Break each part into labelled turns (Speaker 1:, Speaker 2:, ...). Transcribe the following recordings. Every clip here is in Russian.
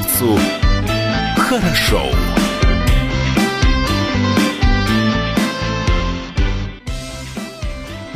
Speaker 1: комсомольцу хорошо.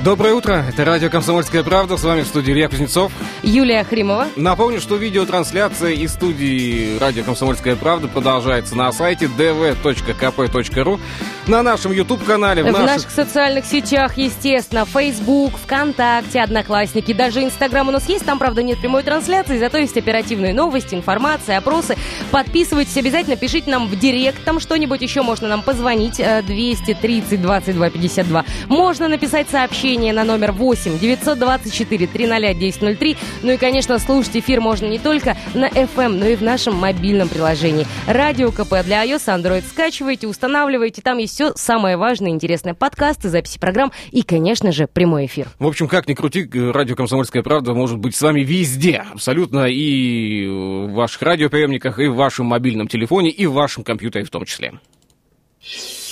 Speaker 2: Доброе утро, это радио «Комсомольская правда», с вами в студии Илья Кузнецов.
Speaker 3: Юлия Хримова.
Speaker 2: Напомню, что видеотрансляция из студии радио «Комсомольская правда» продолжается на сайте dv.kp.ru, на нашем YouTube-канале,
Speaker 3: в, в наших... наших социальных сетях, естественно, Facebook, ВКонтакте, Одноклассники, даже Инстаграм у нас есть, там, правда, нет прямой трансляции, зато есть оперативные новости, информация, опросы. Подписывайтесь обязательно, пишите нам в директ, там что-нибудь еще можно нам позвонить, 230 22 52. Можно написать сообщение сообщение на номер 8 924 300 1003. Ну и, конечно, слушать эфир можно не только на FM, но и в нашем мобильном приложении. Радио КП для iOS, Android скачивайте, устанавливайте. Там есть все самое важное, интересное. Подкасты, записи программ и, конечно же, прямой эфир.
Speaker 2: В общем, как ни крути, радио «Комсомольская правда» может быть с вами везде. Абсолютно и в ваших радиоприемниках, и в вашем мобильном телефоне, и в вашем компьютере в том числе. В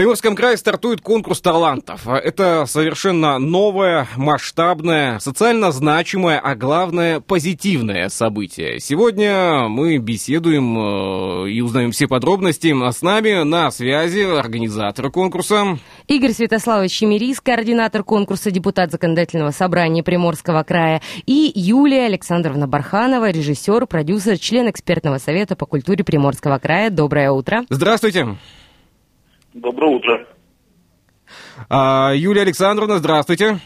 Speaker 2: Приморском крае стартует конкурс талантов. Это совершенно новое, масштабное, социально значимое, а главное позитивное событие. Сегодня мы беседуем э, и узнаем все подробности. А с нами на связи организатор конкурса.
Speaker 3: Игорь Святославович Чемерис, координатор конкурса депутат законодательного собрания Приморского края. И Юлия Александровна Барханова, режиссер, продюсер, член экспертного совета по культуре Приморского края. Доброе утро.
Speaker 2: Здравствуйте.
Speaker 4: Доброе утро.
Speaker 2: А, Юлия Александровна, здравствуйте.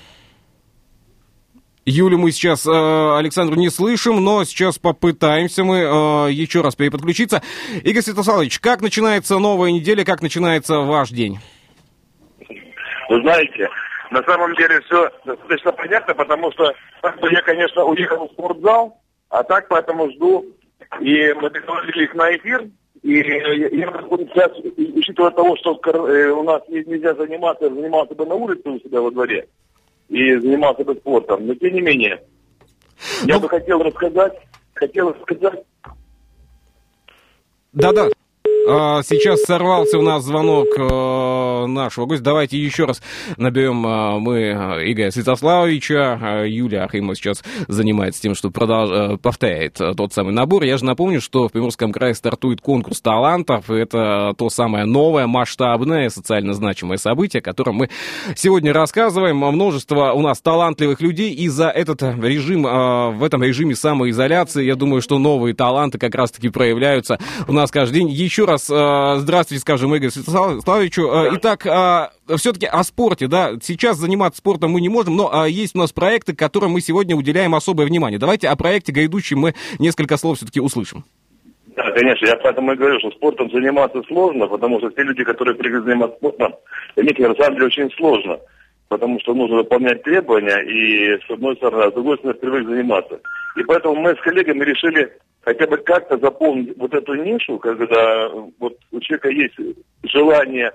Speaker 2: Юлю мы сейчас, э, Александру, не слышим, но сейчас попытаемся мы э, еще раз переподключиться. Игорь Святославович, как начинается новая неделя, как начинается ваш день?
Speaker 4: Вы знаете, на самом деле все достаточно понятно, потому что я, конечно, уехал в спортзал, а так поэтому жду. И мы договорились на эфир, и я сейчас, учитывая того, что э, у нас нельзя заниматься, занимался бы на улице у себя во дворе и занимался бы спортом, но тем не менее, я ну... бы хотел рассказать, хотел рассказать.
Speaker 2: Да-да. А, сейчас сорвался у нас звонок э, нашего гостя. Давайте еще раз наберем э, мы э, Игоря Святославовича. Юлия Ахимова сейчас занимается тем, что продолж... повторяет тот самый набор. Я же напомню, что в Приморском крае стартует конкурс талантов. Это то самое новое, масштабное, социально значимое событие, о котором мы сегодня рассказываем. Множество у нас талантливых людей, и за этот режим, в этом режиме самоизоляции, я думаю, что новые таланты как раз-таки проявляются у нас каждый день. Еще раз раз э, здравствуйте, скажем, Игорь Святославовичу. Э, итак, э, все-таки о спорте, да, сейчас заниматься спортом мы не можем, но есть у нас проекты, которым мы сегодня уделяем особое внимание. Давайте о проекте «Грядущем» мы несколько слов все-таки услышим.
Speaker 4: Да, конечно, я поэтому и говорю, что спортом заниматься сложно, потому что те люди, которые привыкли заниматься спортом, для них, на самом деле, очень сложно, потому что нужно выполнять требования, и с одной стороны, а с другой стороны, привык заниматься. И поэтому мы с коллегами решили хотя бы как-то заполнить вот эту нишу, когда вот у человека есть желание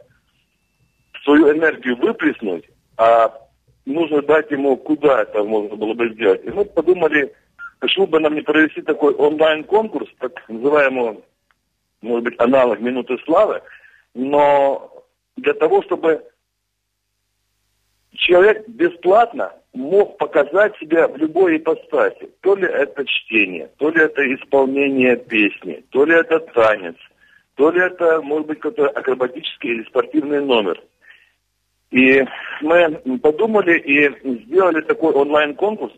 Speaker 4: свою энергию выплеснуть, а нужно дать ему, куда это можно было бы сделать. И мы подумали, почему бы нам не провести такой онлайн-конкурс, так называемый, может быть, аналог «Минуты славы», но для того, чтобы человек бесплатно мог показать себя в любой ипостаси. То ли это чтение, то ли это исполнение песни, то ли это танец, то ли это, может быть, какой-то акробатический или спортивный номер. И мы подумали и сделали такой онлайн-конкурс,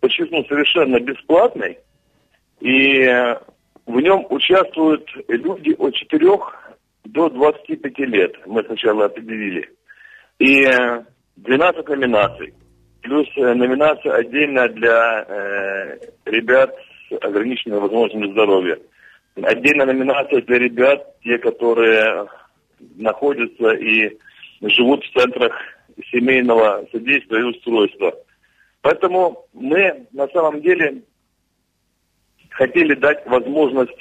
Speaker 4: подчеркну, совершенно бесплатный. И в нем участвуют люди от 4 до 25 лет, мы сначала определили. И 12 номинаций плюс э, номинация отдельно для э, ребят с ограниченными возможностями здоровья. Отдельная номинация для ребят, те, которые находятся и живут в центрах семейного содействия и устройства. Поэтому мы на самом деле хотели дать возможность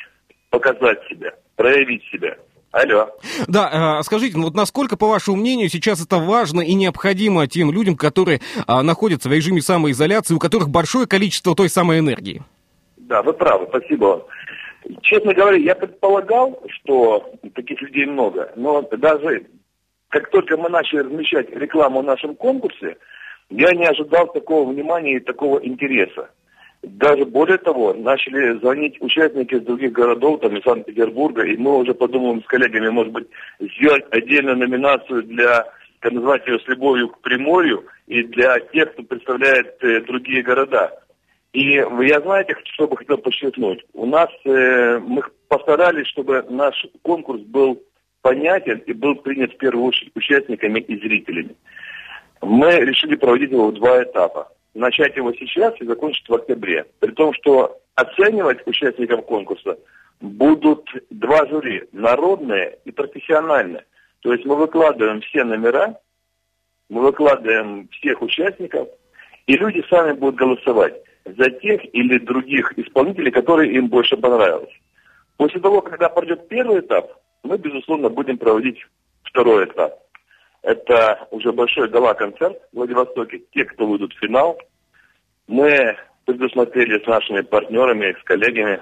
Speaker 4: показать себя, проявить себя. Алло.
Speaker 2: Да, э, скажите, ну вот насколько, по вашему мнению, сейчас это важно и необходимо тем людям, которые а, находятся в режиме самоизоляции, у которых большое количество той самой энергии?
Speaker 4: Да, вы правы, спасибо вам. Честно говоря, я предполагал, что таких людей много, но даже как только мы начали размещать рекламу в нашем конкурсе, я не ожидал такого внимания и такого интереса. Даже более того, начали звонить участники из других городов, там из Санкт-Петербурга, и мы уже подумываем с коллегами, может быть, сделать отдельную номинацию для, как назвать ее, с любовью к Приморью, и для тех, кто представляет э, другие города. И я, знаете, что бы хотел подчеркнуть. У нас, э, мы постарались, чтобы наш конкурс был понятен и был принят в первую очередь участниками и зрителями. Мы решили проводить его в два этапа. Начать его сейчас и закончить в октябре. При том, что оценивать участников конкурса будут два жюри, народные и профессиональные. То есть мы выкладываем все номера, мы выкладываем всех участников, и люди сами будут голосовать за тех или других исполнителей, которые им больше понравились. После того, когда пройдет первый этап, мы, безусловно, будем проводить второй этап. Это уже большой гала-концерт в Владивостоке. Те, кто выйдут в финал, мы предусмотрели с нашими партнерами, с коллегами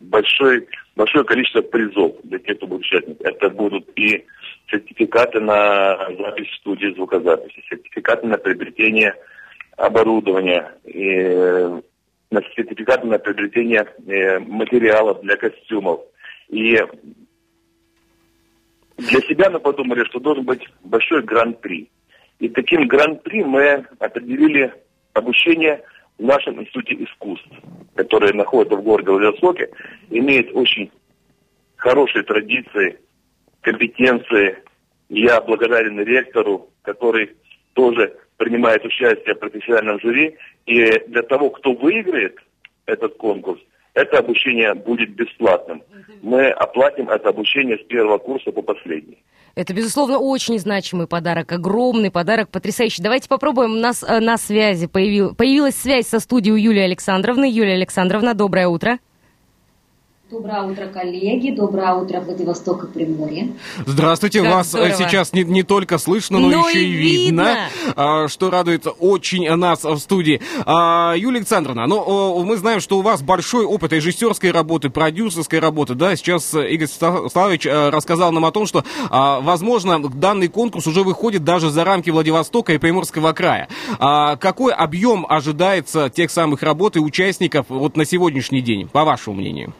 Speaker 4: большой, большое количество призов для тех, кто будет участник. Это будут и сертификаты на запись в студии звукозаписи, сертификаты на приобретение оборудования, и, э, на сертификаты на приобретение э, материалов для костюмов. И для себя мы подумали, что должен быть большой гран-при. И таким гран-при мы определили обучение в нашем институте искусств, который находится в городе Владивостоке, имеет очень хорошие традиции, компетенции. Я благодарен ректору, который тоже принимает участие в профессиональном жюри. И для того, кто выиграет этот конкурс, это обучение будет бесплатным. Мы оплатим это обучение с первого курса по последний.
Speaker 3: Это, безусловно, очень значимый подарок, огромный подарок, потрясающий. Давайте попробуем. Нас э, на связи появил, появилась связь со студией Юлии Александровны. Юлия Александровна, доброе утро.
Speaker 5: Доброе утро, коллеги. Доброе утро, Владивосток и Приморье.
Speaker 2: Здравствуйте. Как Вас э, здорово. сейчас не, не только слышно, но, но еще и видно, видно а, что радует очень нас в студии. А, Юлия Александровна, ну, мы знаем, что у вас большой опыт режиссерской работы, продюсерской работы. Да, сейчас Игорь Славович э, рассказал нам о том, что, а, возможно, данный конкурс уже выходит даже за рамки Владивостока и Приморского края. Какой объем ожидается тех самых работ и участников вот на сегодняшний день, по вашему мнению?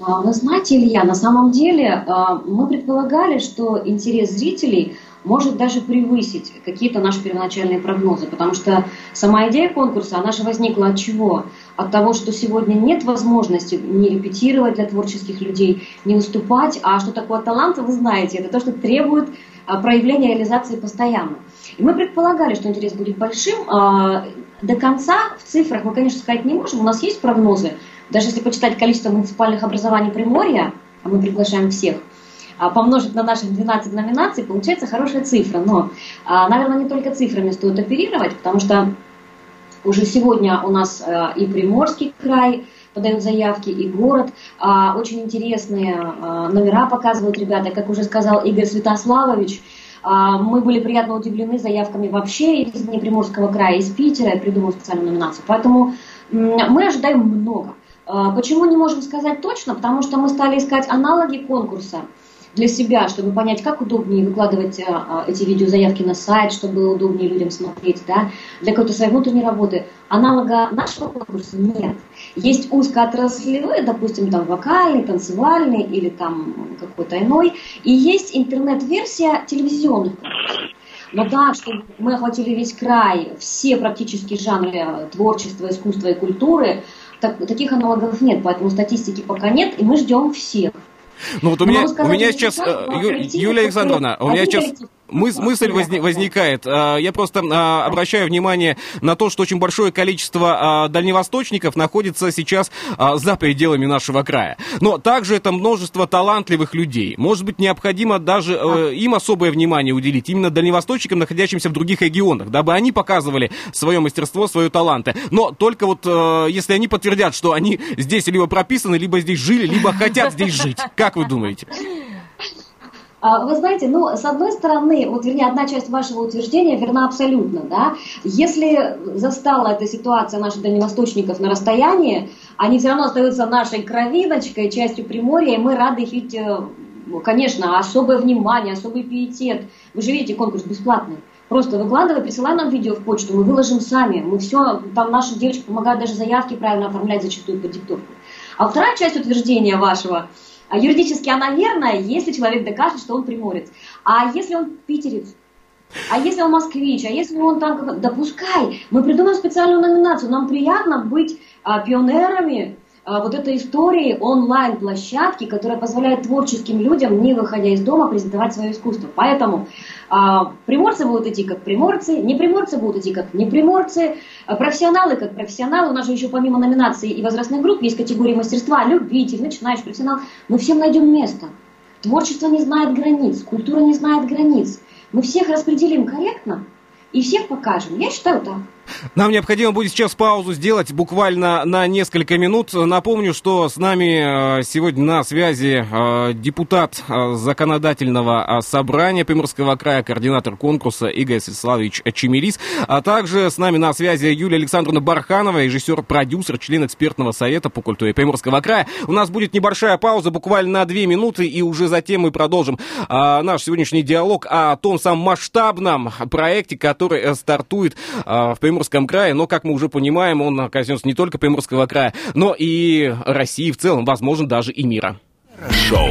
Speaker 5: А, вы знаете, Илья, на самом деле а, мы предполагали, что интерес зрителей может даже превысить какие-то наши первоначальные прогнозы, потому что сама идея конкурса, она же возникла от чего? От того, что сегодня нет возможности не репетировать для творческих людей, не выступать, а что такое талант, вы знаете, это то, что требует а, проявления реализации постоянно. И мы предполагали, что интерес будет большим. До конца в цифрах мы, конечно, сказать не можем, у нас есть прогнозы, даже если почитать количество муниципальных образований Приморья, а мы приглашаем всех, а, помножить на наших 12 номинаций, получается хорошая цифра. Но, а, наверное, не только цифрами стоит оперировать, потому что уже сегодня у нас а, и Приморский край подают заявки, и город. Очень интересные номера показывают ребята. Как уже сказал Игорь Святославович, мы были приятно удивлены заявками вообще из Неприморского края, из Питера, я придумал специальную номинацию. Поэтому мы ожидаем много. А, почему не можем сказать точно? Потому что мы стали искать аналоги конкурса для себя, чтобы понять, как удобнее выкладывать а, а, эти видеозаявки на сайт, чтобы было удобнее людям смотреть, да, для какой-то своей внутренней работы. Аналога нашего конкурса нет. Есть узкоотраслевой, допустим, там вокальный, танцевальный или там какой-то иной, и есть интернет-версия телевизионных конкурсов. Но так, чтобы мы охватили весь край, все практически жанры творчества, искусства и культуры – так, таких аналогов нет, поэтому статистики пока нет, и мы ждем всех.
Speaker 2: Ну вот у меня, у меня сейчас, э, Юлия Александровна, у меня сейчас мыс мысль возник, возникает. А, я просто а, обращаю внимание на то, что очень большое количество а, дальневосточников находится сейчас за пределами нашего края. Но также это множество талантливых людей. Может быть, необходимо даже э, им особое внимание уделить, именно дальневосточникам, находящимся в других регионах, дабы они показывали свое мастерство, свои таланты. Но только вот э, если они подтвердят, что они здесь либо прописаны, либо здесь жили, либо хотят здесь жить. Как вы думаете?
Speaker 5: А, вы знаете, ну, с одной стороны, вот, вернее, одна часть вашего утверждения верна абсолютно, да. Если застала эта ситуация наших дальневосточников на расстоянии, они все равно остаются нашей кровиночкой, частью Приморья, и мы рады их видеть, э, конечно, особое внимание, особый пиетет. Вы же видите, конкурс бесплатный. Просто выкладывай, присылай нам видео в почту, мы выложим сами. Мы все, там наши девочки помогают даже заявки правильно оформлять зачастую под диктовку. А вторая часть утверждения вашего, юридически она верная, если человек докажет, что он приморец. А если он питерец? А если он москвич? А если он там... Допускай, мы придумаем специальную номинацию. Нам приятно быть а, пионерами а, вот этой истории онлайн-площадки, которая позволяет творческим людям, не выходя из дома, презентовать свое искусство. Поэтому а, приморцы будут идти как приморцы, не приморцы будут идти как не приморцы, а, профессионалы как профессионалы. У нас же еще помимо номинаций и возрастных групп есть категории мастерства, любитель, начинающий, профессионал. Мы всем найдем место. Творчество не знает границ, культура не знает границ. Мы всех распределим корректно и всех покажем. Я считаю так.
Speaker 2: Нам необходимо будет сейчас паузу сделать буквально на несколько минут. Напомню, что с нами э, сегодня на связи э, депутат э, законодательного собрания Приморского края, координатор конкурса Игорь Святославович Чемерис, а также с нами на связи Юлия Александровна Барханова, режиссер-продюсер, член экспертного совета по культуре Приморского края. У нас будет небольшая пауза, буквально на две минуты, и уже затем мы продолжим наш сегодняшний диалог о том самом масштабном проекте, который стартует в Приморском Приморском крае, но, как мы уже понимаем, он коснется не только Приморского края, но и России в целом, возможно, даже и мира.
Speaker 1: Шоу.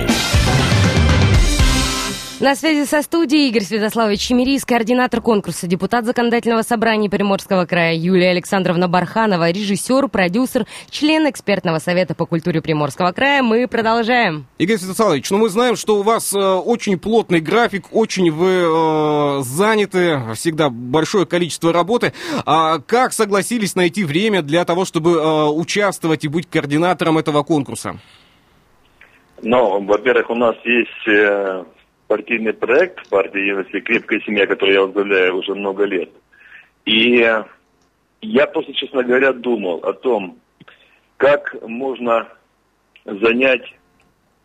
Speaker 3: На связи со студией Игорь Святославович Чемерис, координатор конкурса, депутат Законодательного собрания Приморского края Юлия Александровна Барханова, режиссер, продюсер, член экспертного совета по культуре Приморского края. Мы продолжаем.
Speaker 2: Игорь Святославович, ну мы знаем, что у вас э, очень плотный график, очень вы э, заняты, всегда большое количество работы. А как согласились найти время для того, чтобы э, участвовать и быть координатором этого конкурса?
Speaker 4: Ну, во-первых, у нас есть э, партийный проект партии «Единости. Крепкая семья», который я возглавляю уже много лет. И я просто, честно говоря, думал о том, как можно занять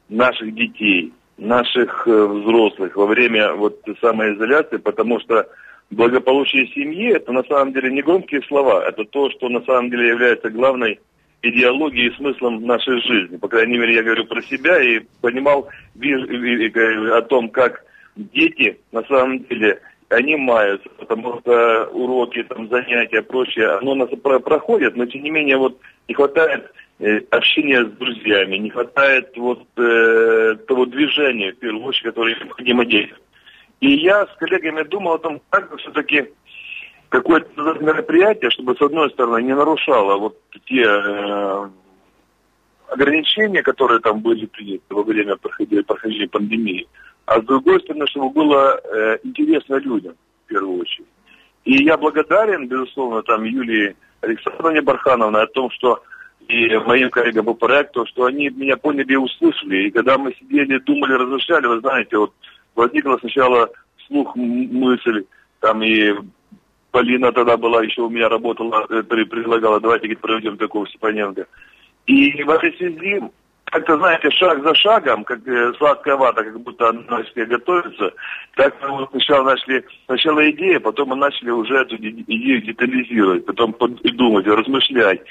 Speaker 4: наших детей, наших э, взрослых во время вот самоизоляции, потому что благополучие семьи – это на самом деле не громкие слова, это то, что на самом деле является главной идеологией и смыслом нашей жизни. По крайней мере, я говорю про себя и понимал о том, как дети на самом деле они маются, потому что уроки, там, занятия, прочее, оно нас проходит, но тем не менее вот не хватает э, общения с друзьями, не хватает вот э, того движения, в первую очередь, которое необходимо детям. И я с коллегами думал о том, как бы все-таки какое-то мероприятие, чтобы, с одной стороны, не нарушало вот те э, ограничения, которые там были приняты во время прохождения, прохождения пандемии, а с другой стороны, чтобы было э, интересно людям, в первую очередь. И я благодарен, безусловно, там Юлии Александровне Бархановне о том, что и моим коллегам по проекту, что они меня поняли и услышали. И когда мы сидели, думали, размышляли, вы знаете, вот возникла сначала вслух мысль, там и Полина тогда была, еще у меня работала, э, предлагала, давайте говорит, проведем такого Степаненко. И в этой связи, как-то, знаете, шаг за шагом, как э, сладкая вата, как будто она готовится, так мы сначала начали, сначала идея, потом мы начали уже эту идею детализировать, потом думать, размышлять.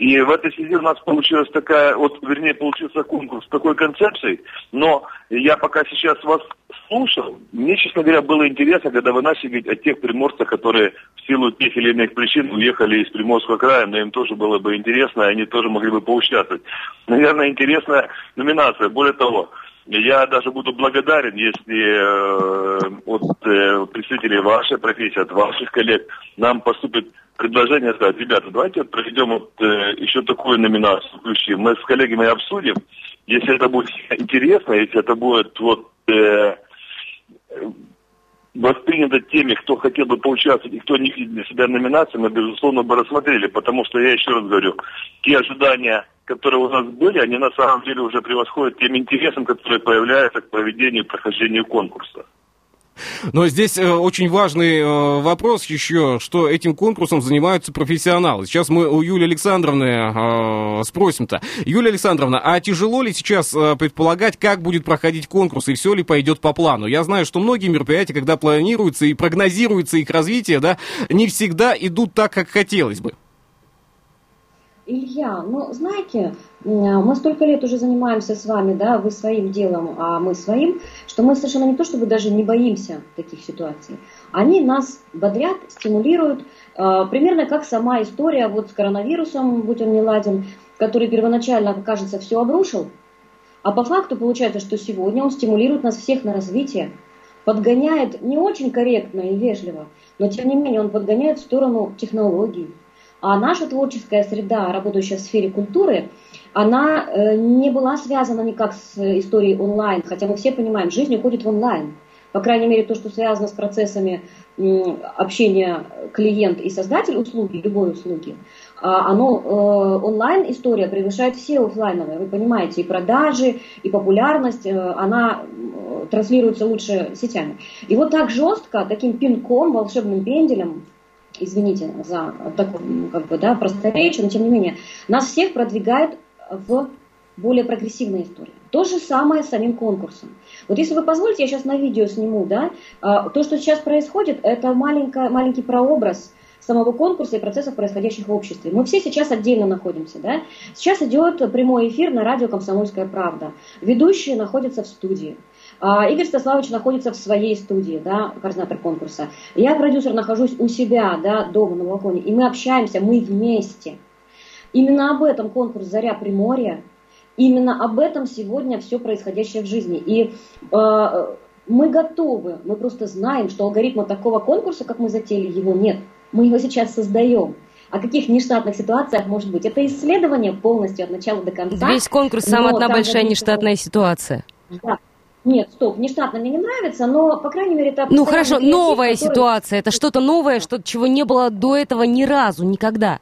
Speaker 4: И в этой связи у нас получилась такая, вот, вернее, получился конкурс с такой концепцией, но я пока сейчас вас слушал, мне, честно говоря, было интересно, когда вы начали говорить о тех приморцах, которые в силу тех или иных причин уехали из Приморского края, но им тоже было бы интересно, и они тоже могли бы поучаствовать. Наверное, интересная номинация. Более того, я даже буду благодарен, если э, от э, представителей вашей профессии, от ваших коллег нам поступит предложение сказать, ребята, давайте проведем вот, э, еще такую номинацию. Мы с коллегами обсудим, если это будет интересно, если это будет вот э, воспринято теми, кто хотел бы поучаствовать и кто не видит для себя номинации, мы, безусловно, бы рассмотрели, потому что, я еще раз говорю, те ожидания, которые у нас были, они на самом деле уже превосходят тем интересам, которые появляются к проведению и прохождению конкурса.
Speaker 2: Но здесь э, очень важный э, вопрос еще, что этим конкурсом занимаются профессионалы. Сейчас мы у Юлии Александровны э, спросим-то. Юлия Александровна, а тяжело ли сейчас предполагать, как будет проходить конкурс и все ли пойдет по плану? Я знаю, что многие мероприятия, когда планируются и прогнозируется их развитие, да, не всегда идут так, как хотелось бы.
Speaker 5: Илья, ну, знаете, мы столько лет уже занимаемся с вами, да, вы своим делом, а мы своим, что мы совершенно не то, чтобы даже не боимся таких ситуаций. Они нас бодрят, стимулируют, э, примерно как сама история вот с коронавирусом, будь он не ладен, который первоначально, кажется, все обрушил, а по факту получается, что сегодня он стимулирует нас всех на развитие, подгоняет не очень корректно и вежливо, но тем не менее он подгоняет в сторону технологий. А наша творческая среда, работающая в сфере культуры, она э, не была связана никак с историей онлайн, хотя мы все понимаем, жизнь уходит в онлайн. По крайней мере, то, что связано с процессами общения клиент и создатель услуги, любой услуги, а, оно э, онлайн история превышает все офлайновые. Вы понимаете, и продажи, и популярность, э, она транслируется лучше сетями. И вот так жестко, таким пинком, волшебным пенделем, извините за такую как бы, да, просторечие, но тем не менее, нас всех продвигает в более прогрессивной истории. То же самое с самим конкурсом. Вот если вы позволите, я сейчас на видео сниму, да, а, то, что сейчас происходит, это маленький прообраз самого конкурса и процессов, происходящих в обществе. Мы все сейчас отдельно находимся. Да? Сейчас идет прямой эфир на радио «Комсомольская правда». Ведущие находятся в студии. А, Игорь Стаславович находится в своей студии, да, координатор конкурса. Я, продюсер, нахожусь у себя, да, дома на балконе, и мы общаемся, мы вместе. Именно об этом конкурс «Заря Приморья», именно об этом сегодня все происходящее в жизни. И э, мы готовы, мы просто знаем, что алгоритма такого конкурса, как мы затеяли, его нет. Мы его сейчас создаем. О каких нештатных ситуациях может быть? Это исследование полностью от начала до конца.
Speaker 3: Весь конкурс сам одна большая нештатная ситуация.
Speaker 5: Да. Нет, стоп, нештатно мне не нравится, но, по крайней мере, это...
Speaker 3: Ну, хорошо, новая который... ситуация, это что-то новое, что чего не было до этого ни разу, никогда.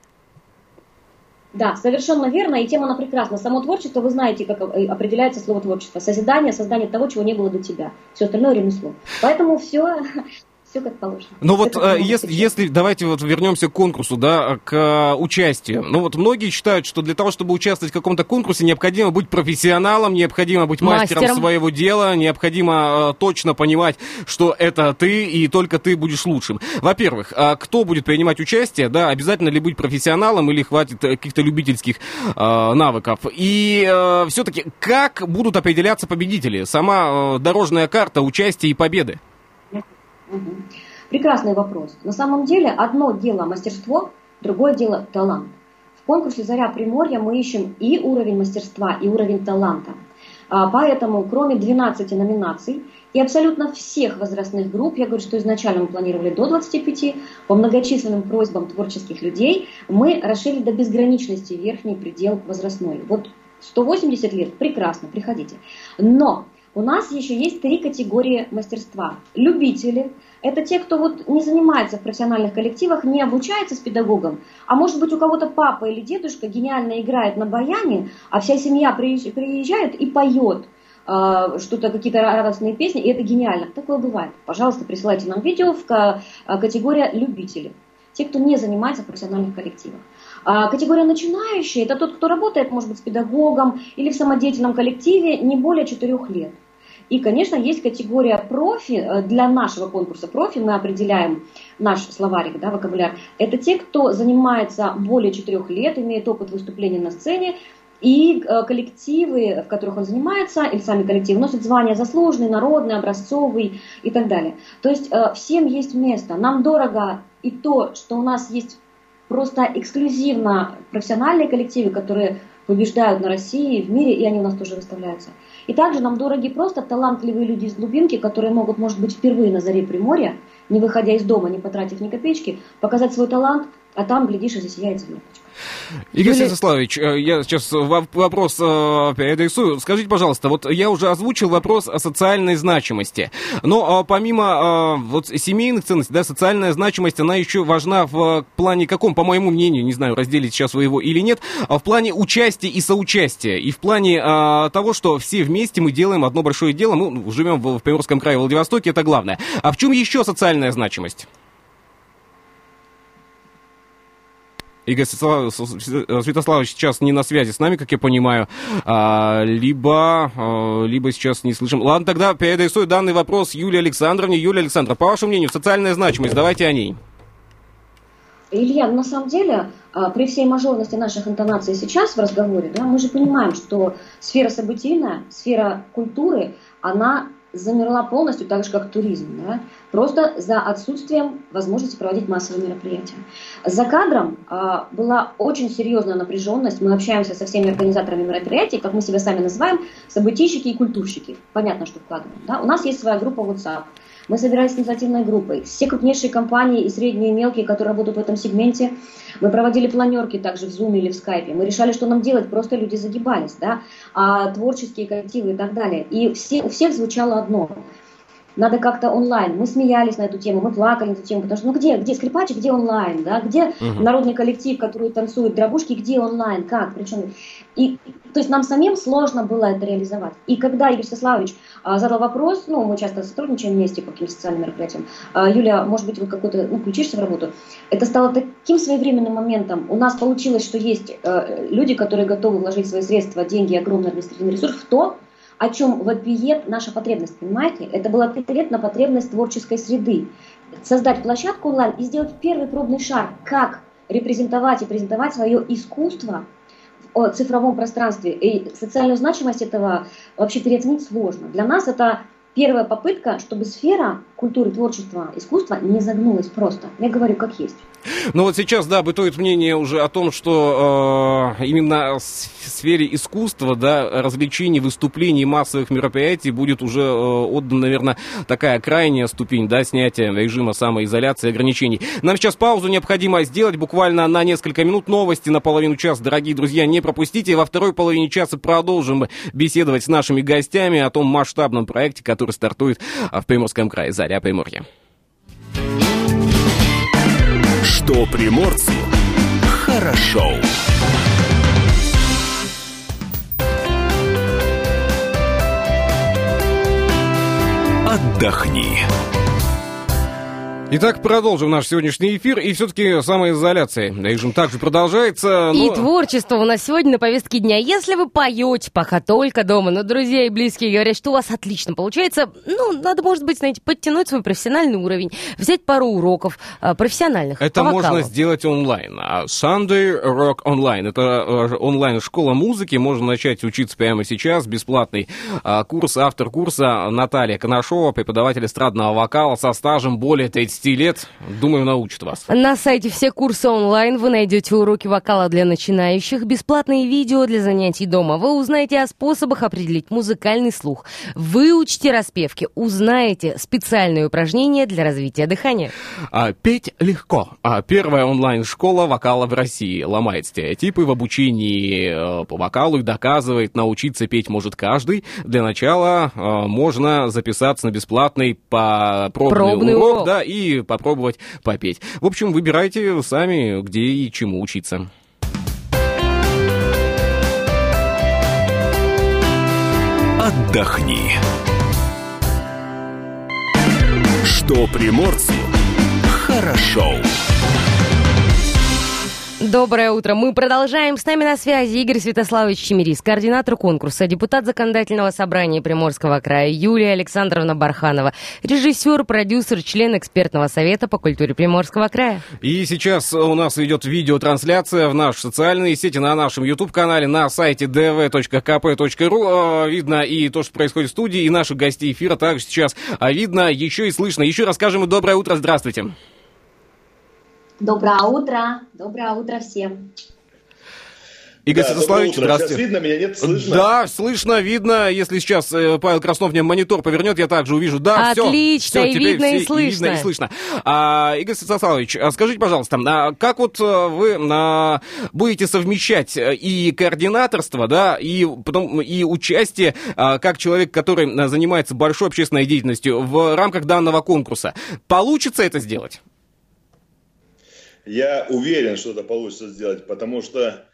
Speaker 5: Да, совершенно верно, и тема она прекрасна. Само творчество, вы знаете, как э, определяется слово творчество. Созидание, создание того, чего не было до тебя. Все остальное ремесло. Поэтому все все как положено.
Speaker 2: Ну вот, э, если, если, давайте вот вернемся к конкурсу, да, к э, участию. Ну вот многие считают, что для того, чтобы участвовать в каком-то конкурсе, необходимо быть профессионалом, необходимо быть мастером, мастером. своего дела, необходимо э, точно понимать, что это ты и только ты будешь лучшим. Во-первых, а кто будет принимать участие, да, обязательно ли быть профессионалом или хватит каких-то любительских э, навыков? И э, все-таки как будут определяться победители? Сама э, дорожная карта участия и победы?
Speaker 5: Угу. Прекрасный вопрос. На самом деле одно дело мастерство, другое дело талант. В конкурсе «Заря Приморья» мы ищем и уровень мастерства, и уровень таланта. А, поэтому, кроме 12 номинаций и абсолютно всех возрастных групп, я говорю, что изначально мы планировали до 25, по многочисленным просьбам творческих людей, мы расширили до безграничности верхний предел возрастной. Вот 180 лет, прекрасно, приходите. Но у нас еще есть три категории мастерства. Любители – это те, кто вот не занимается в профессиональных коллективах, не обучается с педагогом, а может быть у кого-то папа или дедушка гениально играет на баяне, а вся семья приезжает и поет э, что-то, какие-то радостные песни, и это гениально. Такое бывает. Пожалуйста, присылайте нам видео в э, категория любители. Те, кто не занимается в профессиональных коллективах. А категория начинающие – это тот, кто работает, может быть, с педагогом или в самодеятельном коллективе не более четырех лет. И, конечно, есть категория профи. Э, для нашего конкурса профи мы определяем наш словарик, да, вокабуляр. Это те, кто занимается более четырех лет, имеет опыт выступления на сцене, и э, коллективы, в которых он занимается, или сами коллективы, носят звания заслуженный, народный, образцовый и так далее. То есть э, всем есть место. Нам дорого и то, что у нас есть просто эксклюзивно профессиональные коллективы, которые побеждают на России, в мире, и они у нас тоже выставляются. И также нам дороги просто талантливые люди из глубинки, которые могут, может быть, впервые на заре Приморья, не выходя из дома, не потратив ни копеечки, показать свой талант, а там, глядишь, и засияет звездочка.
Speaker 2: Игорь Юлия... Святославович, э, я сейчас вопрос э, переадресую. Скажите, пожалуйста, вот я уже озвучил вопрос о социальной значимости. Но а, помимо э, вот семейных ценностей, да, социальная значимость, она еще важна в плане каком, по моему мнению, не знаю, разделить сейчас вы его или нет, а в плане участия и соучастия. И в плане а, того, что все вместе мы делаем одно большое дело, мы живем в, в Приморском крае, в Владивостоке, это главное. А в чем еще социальная значимость? Игорь Святославович сейчас не на связи с нами, как я понимаю, а, либо, а, либо сейчас не слышим. Ладно, тогда переадресую данный вопрос Юлии Александровне. Юлия Александровна, по вашему мнению, социальная значимость, давайте о ней.
Speaker 5: Илья, на самом деле, а, при всей мажорности наших интонаций сейчас в разговоре, да, мы же понимаем, что сфера событийная, сфера культуры, она замерла полностью, так же как туризм, да? просто за отсутствием возможности проводить массовые мероприятия. За кадром а, была очень серьезная напряженность. Мы общаемся со всеми организаторами мероприятий, как мы себя сами называем, событийщики и культурщики. Понятно, что вкладываем. Да? У нас есть своя группа WhatsApp. Мы собирались с инициативной группой. Все крупнейшие компании и средние, и мелкие, которые работают в этом сегменте, мы проводили планерки также в Zoom или в Skype. Мы решали, что нам делать, просто люди загибались, да, а творческие коллективы и так далее. И все, у всех звучало одно – надо как-то онлайн. Мы смеялись на эту тему, мы плакали на эту тему, потому что ну где, где скрипачи, где онлайн, да, где угу. народный коллектив, который танцует дробушки, где онлайн, как, причем. И, то есть нам самим сложно было это реализовать. И когда Игорь Сеславович а, задал вопрос, ну, мы часто сотрудничаем вместе по каким-то социальным мероприятиям, а, Юля, может быть, вы какой-то, ну, включишься в работу, это стало таким своевременным моментом. У нас получилось, что есть э, люди, которые готовы вложить свои средства, деньги, огромный административный ресурс в то, о чем вопиет наша потребность, понимаете? Это был ответ на потребность творческой среды. Создать площадку онлайн и сделать первый пробный шаг, как репрезентовать и презентовать свое искусство в цифровом пространстве. И социальную значимость этого вообще переоценить сложно. Для нас это первая попытка, чтобы сфера культуры, творчества, искусства не загнулась просто. Я говорю, как есть.
Speaker 2: Ну вот сейчас, да, бытует мнение уже о том, что э, именно в сфере искусства, да, развлечений, выступлений, массовых мероприятий будет уже э, отдана, наверное, такая крайняя ступень, да, снятия режима самоизоляции, ограничений. Нам сейчас паузу необходимо сделать буквально на несколько минут. Новости на половину часа, дорогие друзья, не пропустите. Во второй половине часа продолжим беседовать с нашими гостями о том масштабном проекте, который стартует в Приморском крае. Заря Приморья.
Speaker 1: Что приморцу хорошо. Отдохни.
Speaker 2: Итак, продолжим наш сегодняшний эфир. И все-таки самоизоляция. Режим также продолжается.
Speaker 3: Но... И творчество у нас сегодня на повестке дня. Если вы поете пока только дома, но друзья и близкие говорят, что у вас отлично получается, ну, надо, может быть, знаете, подтянуть свой профессиональный уровень, взять пару уроков э, профессиональных.
Speaker 2: Это можно сделать онлайн. А Sunday Rock Online. Это э, онлайн-школа музыки. Можно начать учиться прямо сейчас. Бесплатный э, курс. Автор курса Наталья Конашова, преподаватель эстрадного вокала со стажем более 30 30 лет, думаю, научат вас.
Speaker 3: На сайте все курсы онлайн вы найдете уроки вокала для начинающих, бесплатные видео для занятий дома. Вы узнаете о способах определить музыкальный слух, выучите распевки, узнаете специальные упражнения для развития дыхания.
Speaker 2: А, петь легко. А, первая онлайн-школа вокала в России ломает стереотипы в обучении э, по вокалу и доказывает, научиться петь может каждый. Для начала э, можно записаться на бесплатный по пробный, пробный урок, урок, да, и попробовать попеть. В общем, выбирайте сами, где и чему учиться.
Speaker 1: Отдохни. Что приморцу хорошо.
Speaker 3: Доброе утро. Мы продолжаем. С нами на связи Игорь Святославович Чемерис, координатор конкурса, депутат Законодательного собрания Приморского края Юлия Александровна Барханова, режиссер, продюсер, член экспертного совета по культуре Приморского края.
Speaker 2: И сейчас у нас идет видеотрансляция в наши социальные сети, на нашем YouTube-канале, на сайте dv.kp.ru. Э, видно и то, что происходит в студии, и наших гостей эфира также сейчас а видно, еще и слышно. Еще раз скажем доброе утро, здравствуйте.
Speaker 5: Доброе утро. Доброе утро всем.
Speaker 2: Игорь да, Святославович, здравствуйте.
Speaker 6: Сейчас видно меня, нет? Слышно?
Speaker 2: Да, слышно, видно. Если сейчас э, Павел Краснов мне монитор повернет, я также увижу. Да,
Speaker 3: Отлично, все, все, и теперь видно, все, и слышно. И видно, и слышно.
Speaker 2: А, Игорь Святославович, а скажите, пожалуйста, а как вот э, вы а, будете совмещать э, и координаторство, да, и, потом, и участие, а, как человек, который занимается большой общественной деятельностью в рамках данного конкурса? Получится это сделать?
Speaker 6: Я уверен, что это получится сделать, потому что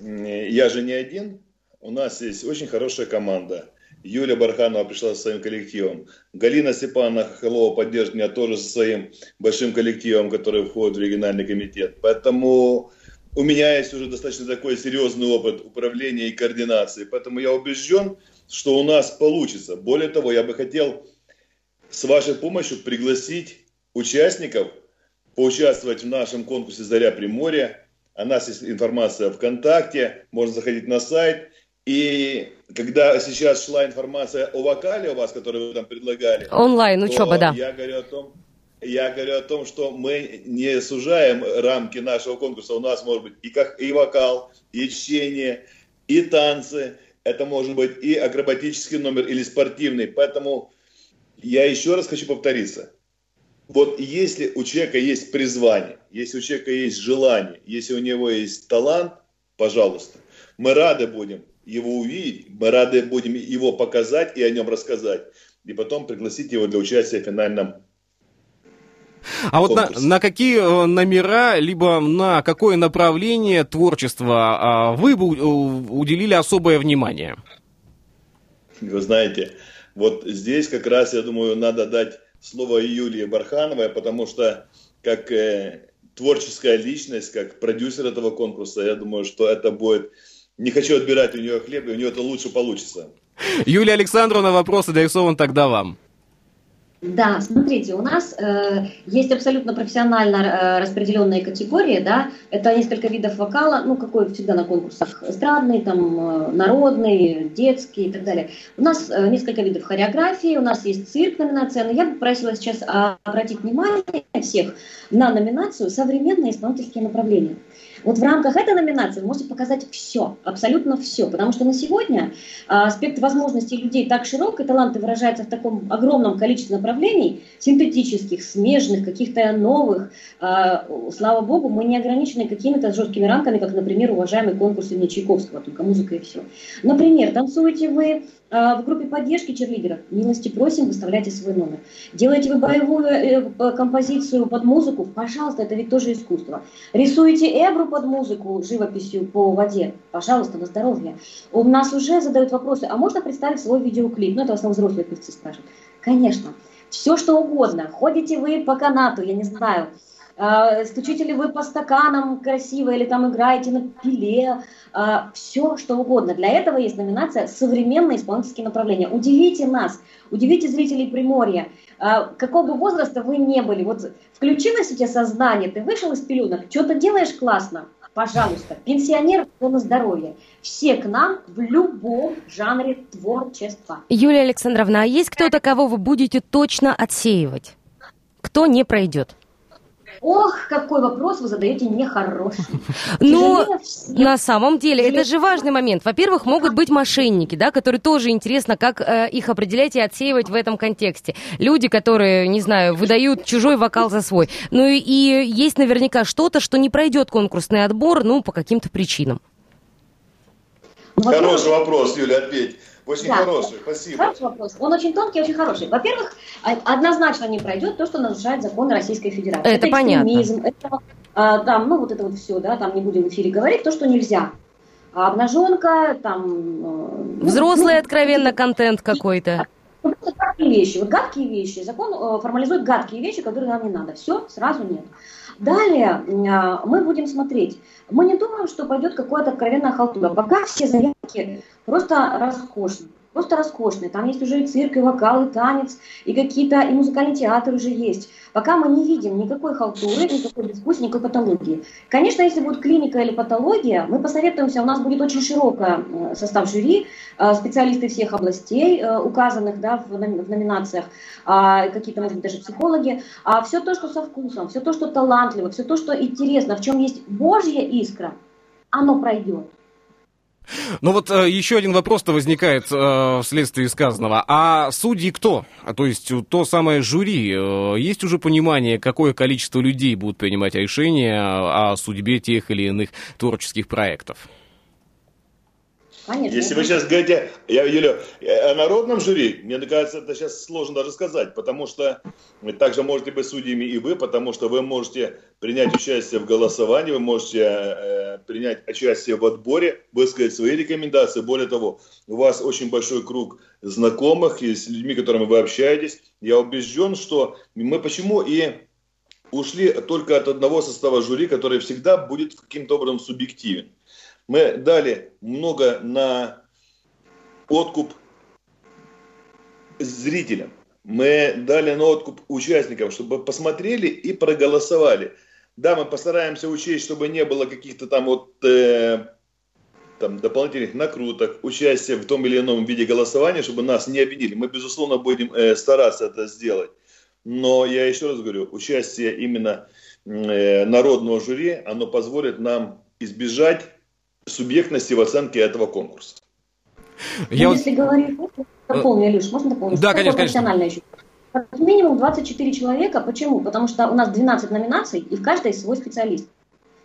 Speaker 6: я же не один. У нас есть очень хорошая команда. Юлия Барханова пришла со своим коллективом. Галина Степановна Хохолова поддерживает меня тоже со своим большим коллективом, который входит в региональный комитет. Поэтому у меня есть уже достаточно такой серьезный опыт управления и координации. Поэтому я убежден, что у нас получится. Более того, я бы хотел с вашей помощью пригласить участников – поучаствовать в нашем конкурсе «Заря Приморья». О нас есть информация ВКонтакте, можно заходить на сайт И когда сейчас шла информация о вокале у вас, которую вы там предлагали,
Speaker 3: онлайн учеба, да.
Speaker 6: Я говорю о том, я говорю о том, что мы не сужаем рамки нашего конкурса. У нас может быть и, как, и вокал, и чтение, и танцы. Это может быть и акробатический номер, или спортивный. Поэтому я еще раз хочу повториться. Вот если у человека есть призвание, если у человека есть желание, если у него есть талант, пожалуйста, мы рады будем его увидеть, мы рады будем его показать и о нем рассказать, и потом пригласить его для участия в финальном
Speaker 2: а вот на, на какие э, номера, либо на какое направление творчества а, вы бы уделили особое внимание?
Speaker 6: Вы знаете, вот здесь как раз, я думаю, надо дать слово Юлии Бархановой, потому что как э, творческая личность, как продюсер этого конкурса, я думаю, что это будет... Не хочу отбирать у нее хлеб, и у нее это лучше получится.
Speaker 2: Юлия Александровна, вопрос адресован тогда вам.
Speaker 5: Да, смотрите, у нас э, есть абсолютно профессионально э, распределенные категории, да, это несколько видов вокала, ну, какой всегда на конкурсах, эстрадный, там, э, народный, детский и так далее. У нас э, несколько видов хореографии, у нас есть цирк номинация, но я бы просила сейчас обратить внимание всех на номинацию «Современные исполнительские направления». Вот в рамках этой номинации вы можете показать все, абсолютно все, потому что на сегодня а, спектр возможностей людей так широк, и таланты выражаются в таком огромном количестве направлений, синтетических, смежных, каких-то новых. А, слава богу, мы не ограничены какими-то жесткими рамками, как, например, уважаемый конкурс имени Чайковского, только музыка и все. Например, танцуете вы а, в группе поддержки черлидеров милости просим, выставляйте свой номер. Делаете вы боевую э, композицию под музыку, пожалуйста, это ведь тоже искусство. Рисуете эбру под музыку живописью по воде, пожалуйста, на здоровье. У нас уже задают вопросы, а можно представить свой видеоклип? Ну, это в основном взрослые певцы спрашивают. Конечно, все что угодно. Ходите вы по канату, я не знаю, а, стучите ли вы по стаканам красиво или там играете на пиле, а, все что угодно. Для этого есть номинация «Современные исполнительские направления». Удивите нас, удивите зрителей Приморья, а, какого бы возраста вы не были. Вот включилось у тебя сознание, ты вышел из пеленок, что-то делаешь классно, пожалуйста, пенсионер на здоровье. Все к нам в любом жанре творчества.
Speaker 3: Юлия Александровна, а есть кто-то, кого вы будете точно отсеивать? Кто не пройдет?
Speaker 5: Ох, какой вопрос вы задаете нехороший.
Speaker 3: Ну, на самом деле, это же важный момент. Во-первых, могут быть мошенники, да, которые тоже интересно, как э, их определять и отсеивать в этом контексте. Люди, которые, не знаю, выдают чужой вокал за свой. Ну и, и есть наверняка что-то, что не пройдет конкурсный отбор, ну, по каким-то причинам.
Speaker 6: Хороший вопрос, Юля, ответь. Очень да. хороший, спасибо.
Speaker 5: Хороший вопрос. Он очень тонкий, очень хороший. Во-первых, однозначно не пройдет то, что нарушает законы Российской Федерации.
Speaker 3: Это, это понятно.
Speaker 5: Это, а, там, ну вот это вот все, да, там не будем в эфире говорить, то, что нельзя. А обнаженка, там...
Speaker 3: Ну, Взрослый, ну, откровенно, контент какой-то.
Speaker 5: Гадкие вещи. Вот гадкие вещи. Закон э, формализует гадкие вещи, которые нам не надо. Все, сразу нет. Далее э, мы будем смотреть. Мы не думаем, что пойдет какое-то откровенное халтура. Пока все заявки просто роскошные просто роскошные. Там есть уже и цирк, и вокал, и танец, и какие-то, и музыкальный театр уже есть. Пока мы не видим никакой халтуры, никакой дискуссии, никакой патологии. Конечно, если будет клиника или патология, мы посоветуемся, у нас будет очень широкий э, состав жюри, э, специалисты всех областей, э, указанных да, в номинациях, а, какие-то, может быть, даже психологи. А все то, что со вкусом, все то, что талантливо, все то, что интересно, в чем есть Божья искра, оно пройдет.
Speaker 2: Ну вот э, еще один вопрос-то возникает э, вследствие сказанного. А судьи кто? А, то есть то самое жюри. Э, есть уже понимание, какое количество людей будут принимать решения о судьбе тех или иных творческих проектов?
Speaker 6: Конечно. Если вы сейчас говорите, я Юля, о народном жюри, мне кажется, это сейчас сложно даже сказать, потому что также можете быть судьями и вы, потому что вы можете принять участие в голосовании, вы можете э, принять участие в отборе, высказать свои рекомендации. Более того, у вас очень большой круг знакомых и с людьми, с которыми вы общаетесь. Я убежден, что мы почему и ушли только от одного состава жюри, который всегда будет каким-то образом субъективен. Мы дали много на откуп зрителям. Мы дали на откуп участникам, чтобы посмотрели и проголосовали. Да, мы постараемся учесть, чтобы не было каких-то там вот э, там, дополнительных накруток, участия в том или ином виде голосования, чтобы нас не обвинили. Мы, безусловно, будем э, стараться это сделать. Но я еще раз говорю, участие именно э, народного жюри, оно позволит нам избежать субъектности в оценке этого конкурса.
Speaker 5: Я ну, Если вот... говорить, дополню, Илюш, можно дополнить?
Speaker 2: Да, конечно, конечно.
Speaker 5: Минимум 24 человека. Почему? Потому что у нас 12 номинаций, и в каждой свой специалист.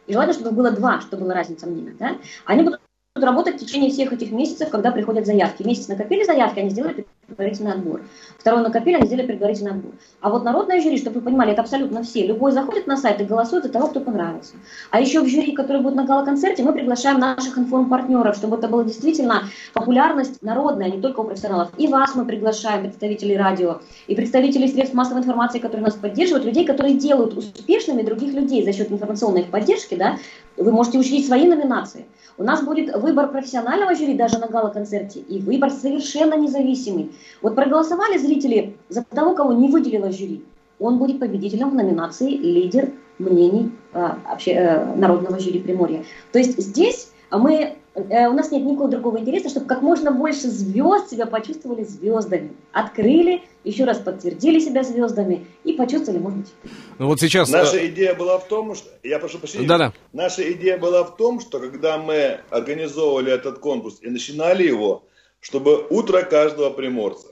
Speaker 5: И желательно, чтобы было два, чтобы была разница мнений. Да? Они будут работать в течение всех этих месяцев, когда приходят заявки. Месяц накопили заявки, они сделали предварительный отбор. Второй накопили, они сделали предварительный отбор. А вот народное жюри, чтобы вы понимали, это абсолютно все. Любой заходит на сайт и голосует за того, кто понравился. А еще в жюри, который будет на гала-концерте, мы приглашаем наших информ-партнеров, чтобы это была действительно популярность народная, не только у профессионалов. И вас мы приглашаем, представителей радио, и представителей средств массовой информации, которые нас поддерживают, людей, которые делают успешными других людей за счет информационной поддержки, да, вы можете учредить свои номинации. У нас будет выбор профессионального жюри даже на гала-концерте и выбор совершенно независимый. Вот проголосовали зрители за того, кого не выделило жюри. Он будет победителем в номинации «Лидер мнений э, вообще, э, народного жюри Приморья». То есть здесь мы Э, у нас нет никакого другого интереса, чтобы как можно больше звезд себя почувствовали звездами. Открыли, еще раз подтвердили себя звездами и почувствовали, может быть.
Speaker 2: Ну вот сейчас...
Speaker 6: Наша э, идея была в том, что... Я прошу прощения.
Speaker 2: Да-да.
Speaker 6: Наша идея была в том, что когда мы организовывали этот конкурс и начинали его, чтобы утро каждого приморца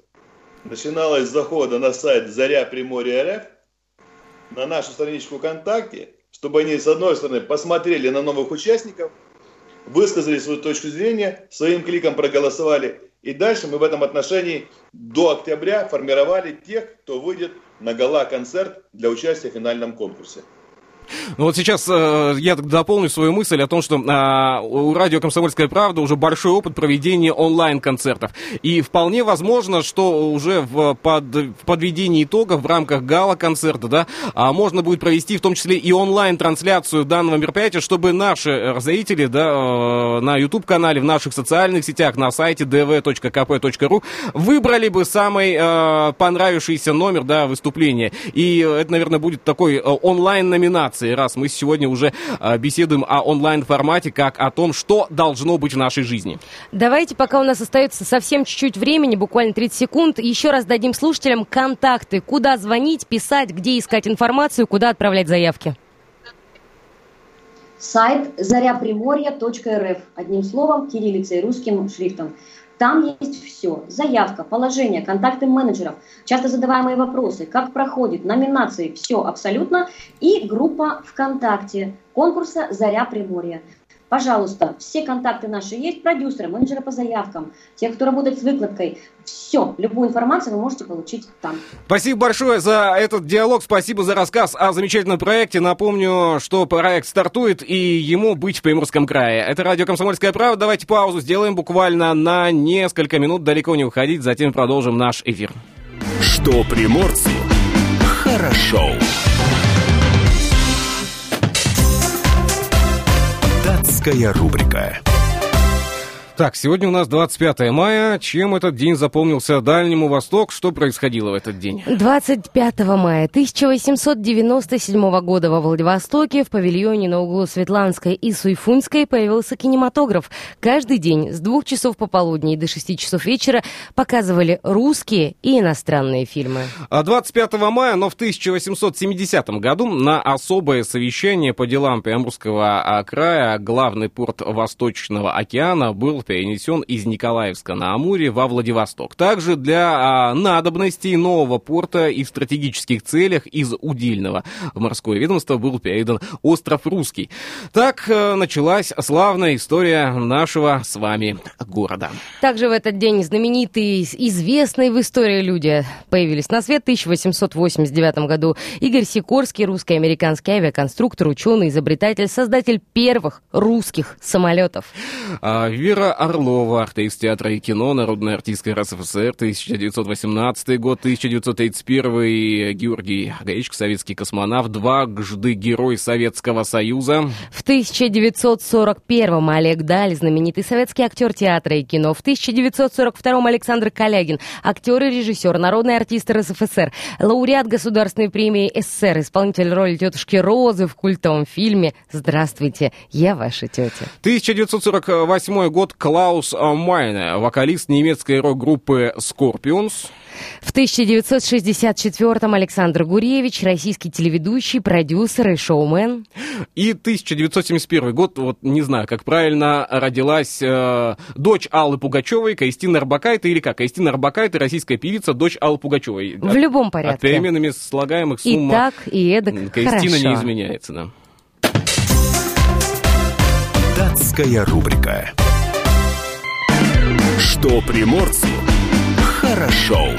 Speaker 6: начиналось с захода на сайт Заря Приморья РФ, на нашу страничку ВКонтакте, чтобы они, с одной стороны, посмотрели на новых участников – высказали свою точку зрения, своим кликом проголосовали. И дальше мы в этом отношении до октября формировали тех, кто выйдет на гала-концерт для участия в финальном конкурсе.
Speaker 2: Ну вот сейчас э, я дополню свою мысль о том, что э, у радио «Комсомольская правда» уже большой опыт проведения онлайн-концертов. И вполне возможно, что уже в, под, в подведении итогов в рамках гала-концерта, да, а можно будет провести в том числе и онлайн-трансляцию данного мероприятия, чтобы наши зрители, да, э, на YouTube-канале, в наших социальных сетях, на сайте dv.kp.ru выбрали бы самый э, понравившийся номер, да, выступления. И это, наверное, будет такой э, онлайн-номинация информации, раз мы сегодня уже а, беседуем о онлайн-формате, как о том, что должно быть в нашей жизни.
Speaker 3: Давайте, пока у нас остается совсем чуть-чуть времени, буквально 30 секунд, еще раз дадим слушателям контакты, куда звонить, писать, где искать информацию, куда отправлять заявки.
Speaker 5: Сайт заряприморья.рф. Одним словом, кириллицей русским шрифтом. Там есть все. Заявка, положение, контакты менеджеров, часто задаваемые вопросы, как проходит, номинации, все абсолютно. И группа ВКонтакте конкурса «Заря Приморья». Пожалуйста, все контакты наши есть, продюсеры, менеджеры по заявкам, те, кто работает с выкладкой. Все, любую информацию вы можете получить там.
Speaker 2: Спасибо большое за этот диалог, спасибо за рассказ о замечательном проекте. Напомню, что проект стартует и ему быть в Приморском крае. Это радио «Комсомольская правда». Давайте паузу сделаем буквально на несколько минут, далеко не уходить, затем продолжим наш эфир.
Speaker 1: Что приморцу хорошо. Датская рубрика.
Speaker 2: Так, сегодня у нас 25 мая. Чем этот день запомнился Дальнему Востоку? Что происходило в этот день?
Speaker 3: 25 мая 1897 года во Владивостоке в павильоне на углу Светланской и Суйфунской появился кинематограф. Каждый день с двух часов пополудни до 6 часов вечера показывали русские и иностранные фильмы.
Speaker 2: А 25 мая, но в 1870 году на особое совещание по делам Приамурского края главный порт Восточного океана был перенесен из Николаевска на Амуре во Владивосток. Также для а, надобностей нового порта и в стратегических целях из Удильного в морское ведомство был передан остров Русский. Так а, началась славная история нашего с вами города.
Speaker 3: Также в этот день знаменитые, известные в истории люди появились на свет в 1889 году. Игорь Сикорский, русско-американский авиаконструктор, ученый, изобретатель, создатель первых русских самолетов.
Speaker 2: А, Вера Орлова, артист театра и кино, народная артистка РСФСР, 1918 год, 1931 Георгий Гаичко, советский космонавт, дважды герой Советского Союза.
Speaker 3: В 1941-м Олег Даль, знаменитый советский актер театра и кино. В 1942-м Александр Калягин, актер и режиссер, народный артист РСФСР, лауреат Государственной премии СССР, исполнитель роли тетушки Розы в культовом фильме «Здравствуйте, я ваша тетя».
Speaker 2: 1948 год Клаус Майне, вокалист немецкой рок-группы Scorpions.
Speaker 3: В 1964-м Александр Гуревич, российский телеведущий, продюсер и шоумен.
Speaker 2: И 1971 год, вот не знаю, как правильно, родилась э, дочь Аллы Пугачевой, Кристина Арбакайте, или как? Кристина Арбакайте, российская певица, дочь Аллы Пугачевой.
Speaker 3: В любом порядке.
Speaker 2: От переменами слагаемых сумма.
Speaker 3: И так, и эдак.
Speaker 2: Кристина
Speaker 3: Хорошо.
Speaker 2: не изменяется, да.
Speaker 1: Датская рубрика. Что приморцу хорошо.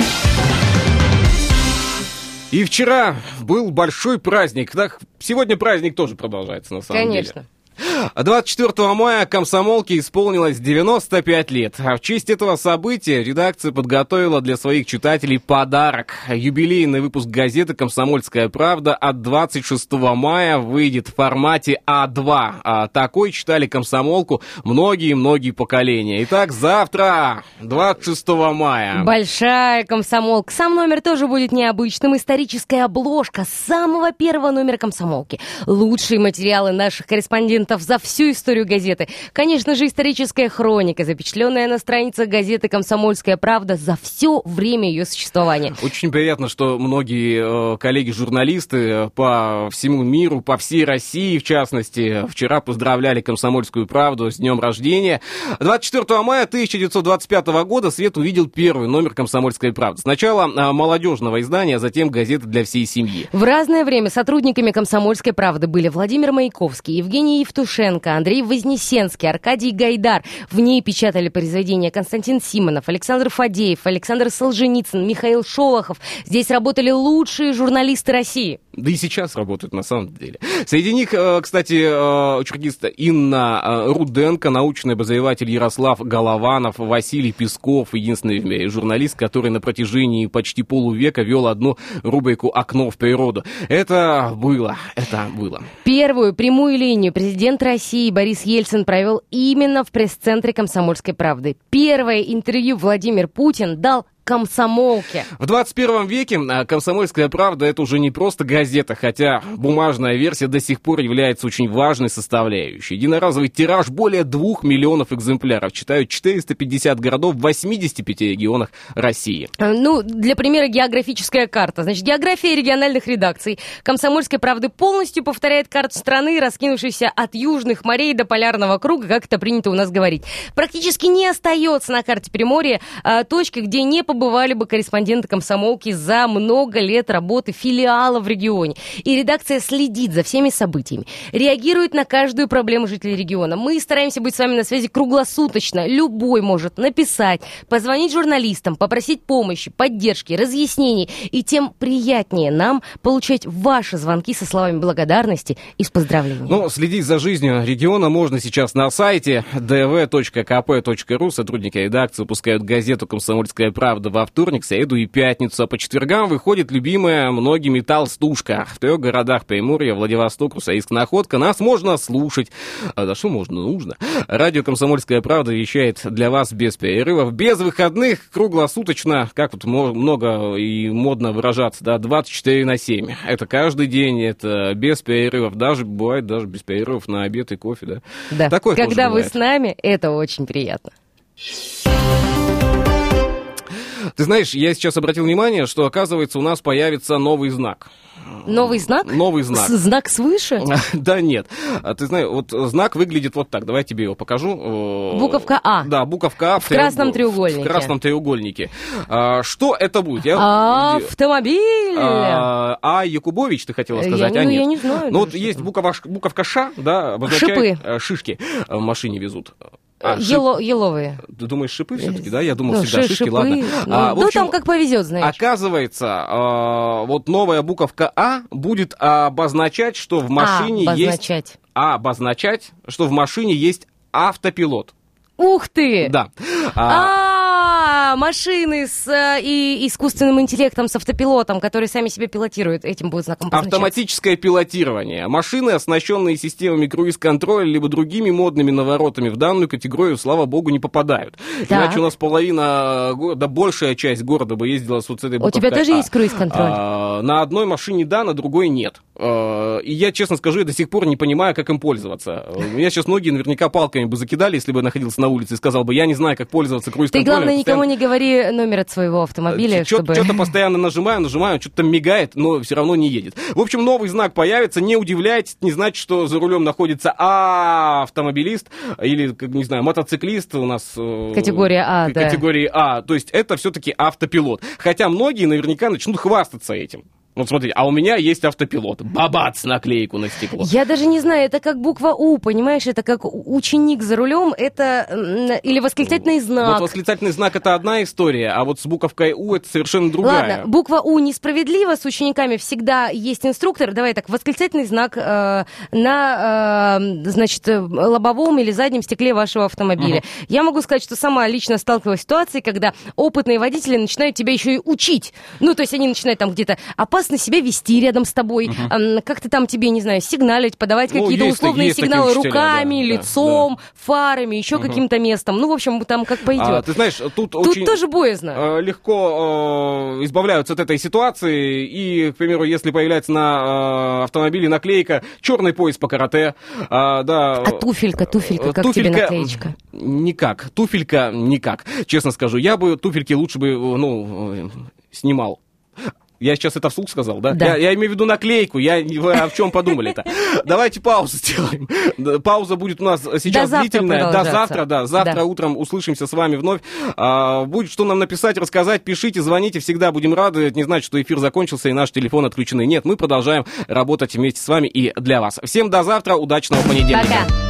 Speaker 2: И вчера был большой праздник. Так, сегодня праздник тоже продолжается, на самом
Speaker 3: Конечно.
Speaker 2: деле. 24 мая комсомолке исполнилось 95 лет. А в честь этого события редакция подготовила для своих читателей подарок. Юбилейный выпуск газеты «Комсомольская правда» от 26 мая выйдет в формате А2. А такой читали комсомолку многие-многие поколения. Итак, завтра, 26 мая.
Speaker 3: Большая комсомолка. Сам номер тоже будет необычным. Историческая обложка самого первого номера комсомолки. Лучшие материалы наших корреспондентов за всю историю газеты. Конечно же, историческая хроника, запечатленная на страницах газеты «Комсомольская правда» за все время ее существования.
Speaker 2: Очень приятно, что многие э, коллеги-журналисты э, по всему миру, по всей России, в частности, вчера поздравляли «Комсомольскую правду» с днем рождения. 24 мая 1925 года свет увидел первый номер «Комсомольской правды». Сначала э, молодежного издания, а затем газеты для всей семьи.
Speaker 3: В разное время сотрудниками «Комсомольской правды» были Владимир Маяковский, Евгений Евтушенко, Андрей Вознесенский, Аркадий Гайдар. В ней печатали произведения Константин Симонов, Александр Фадеев, Александр Солженицын, Михаил Шолохов. Здесь работали лучшие журналисты России.
Speaker 2: Да и сейчас работают на самом деле. Среди них, э, кстати, э, чуркист Инна э, Руденко, научный обозреватель Ярослав Голованов, Василий Песков, единственный в мире журналист, который на протяжении почти полувека вел одну рубрику «Окно в природу». Это было, это было.
Speaker 3: Первую прямую линию президент России Борис Ельцин провел именно в пресс-центре «Комсомольской правды». Первое интервью Владимир Путин дал комсомолке.
Speaker 2: В 21 веке а, «Комсомольская правда» — это уже не просто газета, хотя бумажная версия до сих пор является очень важной составляющей. Единоразовый тираж более двух миллионов экземпляров. Читают 450 городов в 85 регионах России.
Speaker 3: Э, Ну, для примера географическая карта. Значит, география региональных редакций «Комсомольской правды» полностью повторяет карту страны, раскинувшейся от южных морей до полярного круга, как это принято у нас говорить. Практически не остается на карте Приморья а, точки, где не побывали бы корреспонденты комсомолки за много лет работы филиала в регионе. И редакция следит за всеми событиями, реагирует на каждую проблему жителей региона. Мы стараемся быть с вами на связи круглосуточно. Любой может написать, позвонить журналистам, попросить помощи, поддержки, разъяснений. И тем приятнее нам получать ваши звонки со словами благодарности и с поздравлениями.
Speaker 2: Ну, следить за жизнью региона можно сейчас на сайте dv.kp.ru. Сотрудники редакции выпускают газету «Комсомольская правда» во вторник, среду и пятницу. А по четвергам выходит любимая многими толстушка. В трех городах Приморья, Владивосток, Русаиск, Находка. Нас можно слушать. А да что можно? Нужно. Радио «Комсомольская правда» вещает для вас без перерывов, без выходных, круглосуточно, как мо- много и модно выражаться, да, 24 на 7. Это каждый день, это без перерывов, даже бывает даже без перерывов на обед и кофе, да.
Speaker 3: Да.
Speaker 2: Такое
Speaker 3: Когда вы с нами, это очень приятно.
Speaker 2: Ты знаешь, я сейчас обратил внимание, что, оказывается, у нас появится новый знак.
Speaker 3: Новый знак?
Speaker 2: Новый знак.
Speaker 3: С- знак свыше?
Speaker 2: Да нет. А Ты знаешь, вот знак выглядит вот так. Давай я тебе его покажу. Э,
Speaker 3: Буковка А.
Speaker 2: Да, буковка А.
Speaker 3: В красном треугольнике.
Speaker 2: В красном треугольнике. А, Что это будет?
Speaker 3: А, Автомобиль!
Speaker 2: А. Якубович, ты хотела
Speaker 3: Я
Speaker 2: сказать, а
Speaker 3: ну,
Speaker 2: нет.
Speaker 3: я не знаю
Speaker 2: Ну вот есть буковка, Ш- да,
Speaker 3: Шипы.
Speaker 2: э, шишки э, в машине везут. А, шип-
Speaker 3: Ело- еловые.
Speaker 2: Ты думаешь, шипы все-таки, да? Я думал,
Speaker 3: Ну,
Speaker 2: всегда
Speaker 3: ши-
Speaker 2: шишки,
Speaker 3: шипы.
Speaker 2: ладно.
Speaker 3: Ну,
Speaker 2: А,
Speaker 3: ну,
Speaker 2: общем,
Speaker 3: там как повезет, знаешь.
Speaker 2: Оказывается, э, вот новая буковка А будет обозначать, что в машине
Speaker 3: а,
Speaker 2: есть...
Speaker 3: обозначать.
Speaker 2: А, обозначать, что в машине есть автопилот.
Speaker 3: Ух ты!
Speaker 2: Да. А,
Speaker 3: А, машины с э, и искусственным интеллектом, с автопилотом, которые сами себя пилотируют, этим будет знаком.
Speaker 2: Автоматическое пилотирование. Машины, оснащенные системами круиз-контроля, либо другими модными наворотами в данную категорию, слава богу, не попадают.
Speaker 3: Так.
Speaker 2: Иначе у нас половина города, большая часть города бы ездила с вот этой
Speaker 3: У тебя
Speaker 2: буковкой
Speaker 3: тоже
Speaker 2: «А».
Speaker 3: есть круиз-контроль?
Speaker 2: А, на одной машине да, на другой нет. А, И я, честно скажу, я до сих пор не понимаю, как им пользоваться. Меня сейчас многие наверняка палками бы закидали, если бы я находился на улице и сказал бы, я не знаю, как пользоваться
Speaker 3: Ты,
Speaker 2: круиз-контролем.
Speaker 3: главное, никому не говори номер от своего автомобиля, чтобы...
Speaker 2: Что-то постоянно нажимаю, нажимаю, что-то там мигает, но все равно не едет. В общем, новый знак появится, не удивляйтесь, не значит, что за рулем находится а автомобилист или, как, не знаю, мотоциклист у нас... э,
Speaker 3: Категория А,
Speaker 2: к-
Speaker 3: да.
Speaker 2: Категории А, то есть это все-таки автопилот. Хотя многие наверняка начнут хвастаться этим. Вот смотрите, а у меня есть автопилот. Бабац, наклейку на стекло.
Speaker 3: Я даже не знаю, это как буква У, понимаешь, это как ученик за рулем, это или восклицательный знак.
Speaker 2: Вот восклицательный знак это одна история, а вот с буковкой У это совершенно другая.
Speaker 3: Ладно, буква У несправедлива, с учениками всегда есть инструктор. Давай так, восклицательный знак э, на, э, значит, э, лобовом или заднем стекле вашего автомобиля. Я могу сказать, что сама лично сталкивалась с ситуацией, когда опытные водители начинают тебя еще и учить. Ну, то есть они начинают там где-то опасно себя вести рядом с тобой, м, как-то там тебе, не знаю, сигналить, подавать
Speaker 2: Ну,
Speaker 3: какие-то условные
Speaker 2: есть
Speaker 3: сигналы
Speaker 2: учителя,
Speaker 3: руками,
Speaker 2: да, да,
Speaker 3: лицом, фарами, еще каким-то местом. Ну, в общем, там как пойдет.
Speaker 2: А, ты знаешь, тут,
Speaker 3: Тут
Speaker 2: очень...
Speaker 3: тоже боязно.
Speaker 2: э, легко э, избавляются от этой ситуации. И, к примеру, если появляется на э, автомобиле наклейка «Черный пояс по карате», а, да,
Speaker 3: А туфелька, туфелька,
Speaker 2: э,
Speaker 3: как тебе наклеечка?
Speaker 2: Никак. Туфелька никак. Честно скажу, я бы туфельки лучше бы, э, ну, э, снимал. Я сейчас это вслух сказал, да?
Speaker 3: Да.
Speaker 2: Я, я имею в виду наклейку. Я, вы о чем подумали-то? Давайте паузу сделаем. Пауза будет у нас сейчас
Speaker 3: завтра
Speaker 2: длительная. До завтра, да. Завтра
Speaker 3: Да.
Speaker 2: утром услышимся с вами вновь. А, будет что нам написать, рассказать, пишите, звоните. Всегда будем рады. Это не значит, что эфир закончился и наш телефон отключены. Нет, мы продолжаем работать вместе с вами и для вас. Всем до завтра. Удачного понедельника.
Speaker 3: Пока.